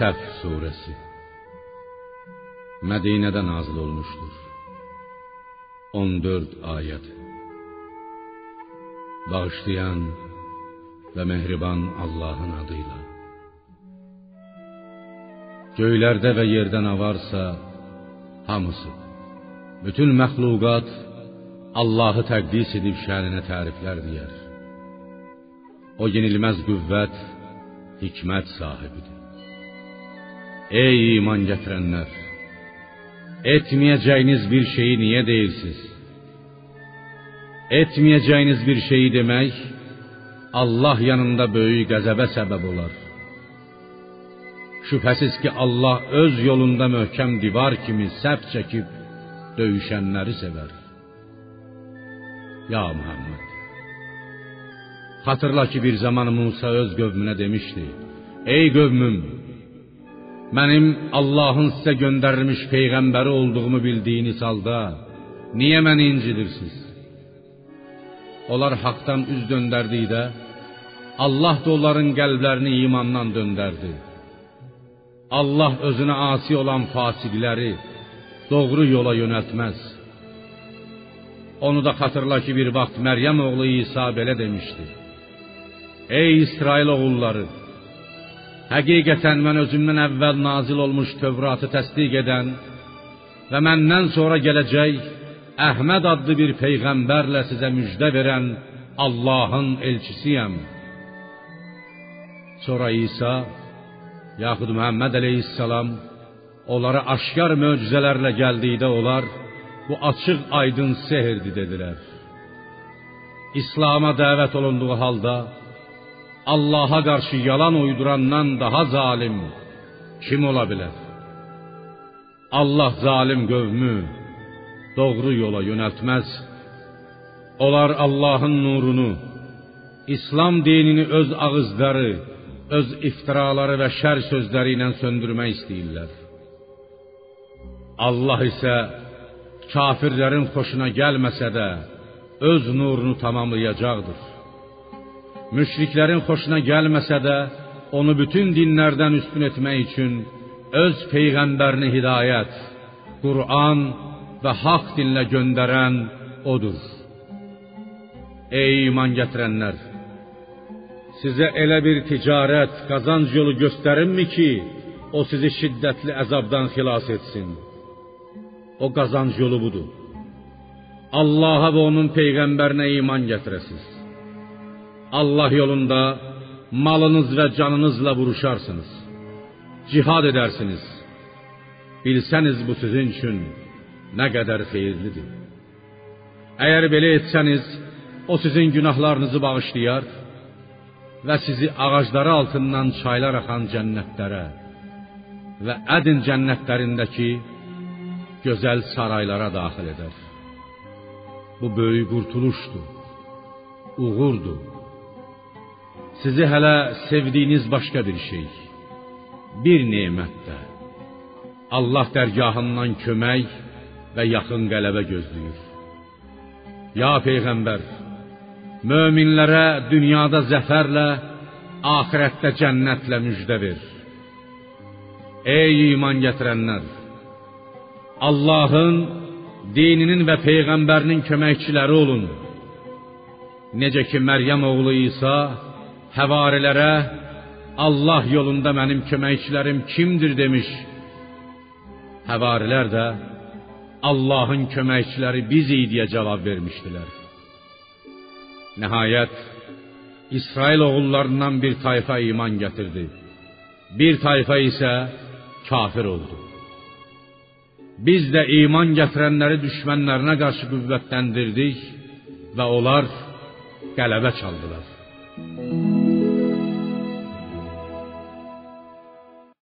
Səf surəsi Mədinədə nazil olmuşdur. 14 ayət. Bağışlayan və mehriban Allahın adıyla. Göylərdə və yerdə nə varsa hamısı, bütün məxluqat Allahı təqdis edib şəninə təriflər deyər. O yenilməz qüvvət, hikmət sahibidir. Ey iman gətirənlər! Etməyəcəyiniz bir şeyi niyə deyirsiniz? Etməyəcəyiniz bir şeyi demək Allah yanında böyük qəzəbə səbəb olar. Şübhəsiz ki, Allah öz yolunda möhkəm divar kimi səf çəkib döyüşənləri sevər. Ya Muhammed, xatırla ki, bir zaman Musa öz qövmünə demişdi: Ey qövmüm, mənim Allahın sizə göndərilmiş peyğəmbəri olduğumu bildiyiniz halda niyə məni incidirsiniz? Onlar haqdan üz döndərdikdə Allah da onların qəlblərini imandan döndərdi. Allah özünə asi olan fasiqləri doğru yola yönəltməz. Onu da xatırla ki, bir vaxt Məryəm oğlu İsa belə demişdi: Ey İsrail oğulları, həqiqətən mən özümdən əvvəl nazil olmuş Tövratı təsdiq edən və məndən sonra gələcək Əhməd adlı bir peyğəmbərlə sizə müjdə verən Allahın elçisiyəm. Sonra İsa yaxud Məhəmməd əleyhissalam onlara aşkar möcüzələrlə gəldikdə onlar bu açıq aydın sehirdi dedilər. İslam'a dəvət olunduğu halda Allah'a qarşı yalan uydurandan daha zalim kim ola bilər? Allah zalim qövmü doğru yola yönəltməz. Onlar Allahın nurunu, İslam dinini öz ağızları, öz iftiraları və şər sözləri ilə söndürmək. Allah isə kafirlərin xoşuna gəlməsə də öz nurunu tamamlayacaqdır. Müşriklərin xoşuna gəlməsə də onu bütün dinlərdən üstün etmək üçün öz peyğəmbərini hidayət, Quran və haqq dinlə göndərən odur. Ey iman gətirənlər, sizə elə bir ticarət, qazanc yolu göstərimmi ki, o sizi şiddətli əzabdan xilas etsin? O qazanc yolu budur. Allaha və onun peyğəmbərinə iman gətirəsiz. Allah yolunda malınız və canınızla vuruşarsınız. Cihad edərsiniz. Bilsəniz bu sizin üçün nə qədər xeyirlidir. Əgər belə etsəniz, o sizin günahlarınızı bağışlayar və sizi ağacları altından çaylar axan cənnətlərə və ədin cənnətlərindəki gözəl saraylara daxil edər. Bu böyük qurtuluşdur, uğurdur. Sizi hələ sevdiyiniz başqa bir şey, bir nemətdə Allah dərgahından kömək və yaxın qələbə gözləyir. Ya peyğəmbər, möminlərə dünyada zəfərlə, axirətdə cənnətlə müjdə ver. Ey iman gətirənlər, Allahın dininin və peyğəmbərinin köməkçiləri olun. Necə ki Məryəm oğlu İsa həvarilərə Allah yolunda mənim köməkçilərim kimdir demiş. Həvarilər də Allahın köməkçiləri bizik deyə cavab vermişdilər. Nəhayət İsrail oğullarından bir tayfa iman gətirdi. Bir tayfa isə kafir oldu. Biz də iman gətirənləri düşmənlərinə qarşı qüvvətləndirdik və onlar qələbə çaldılar.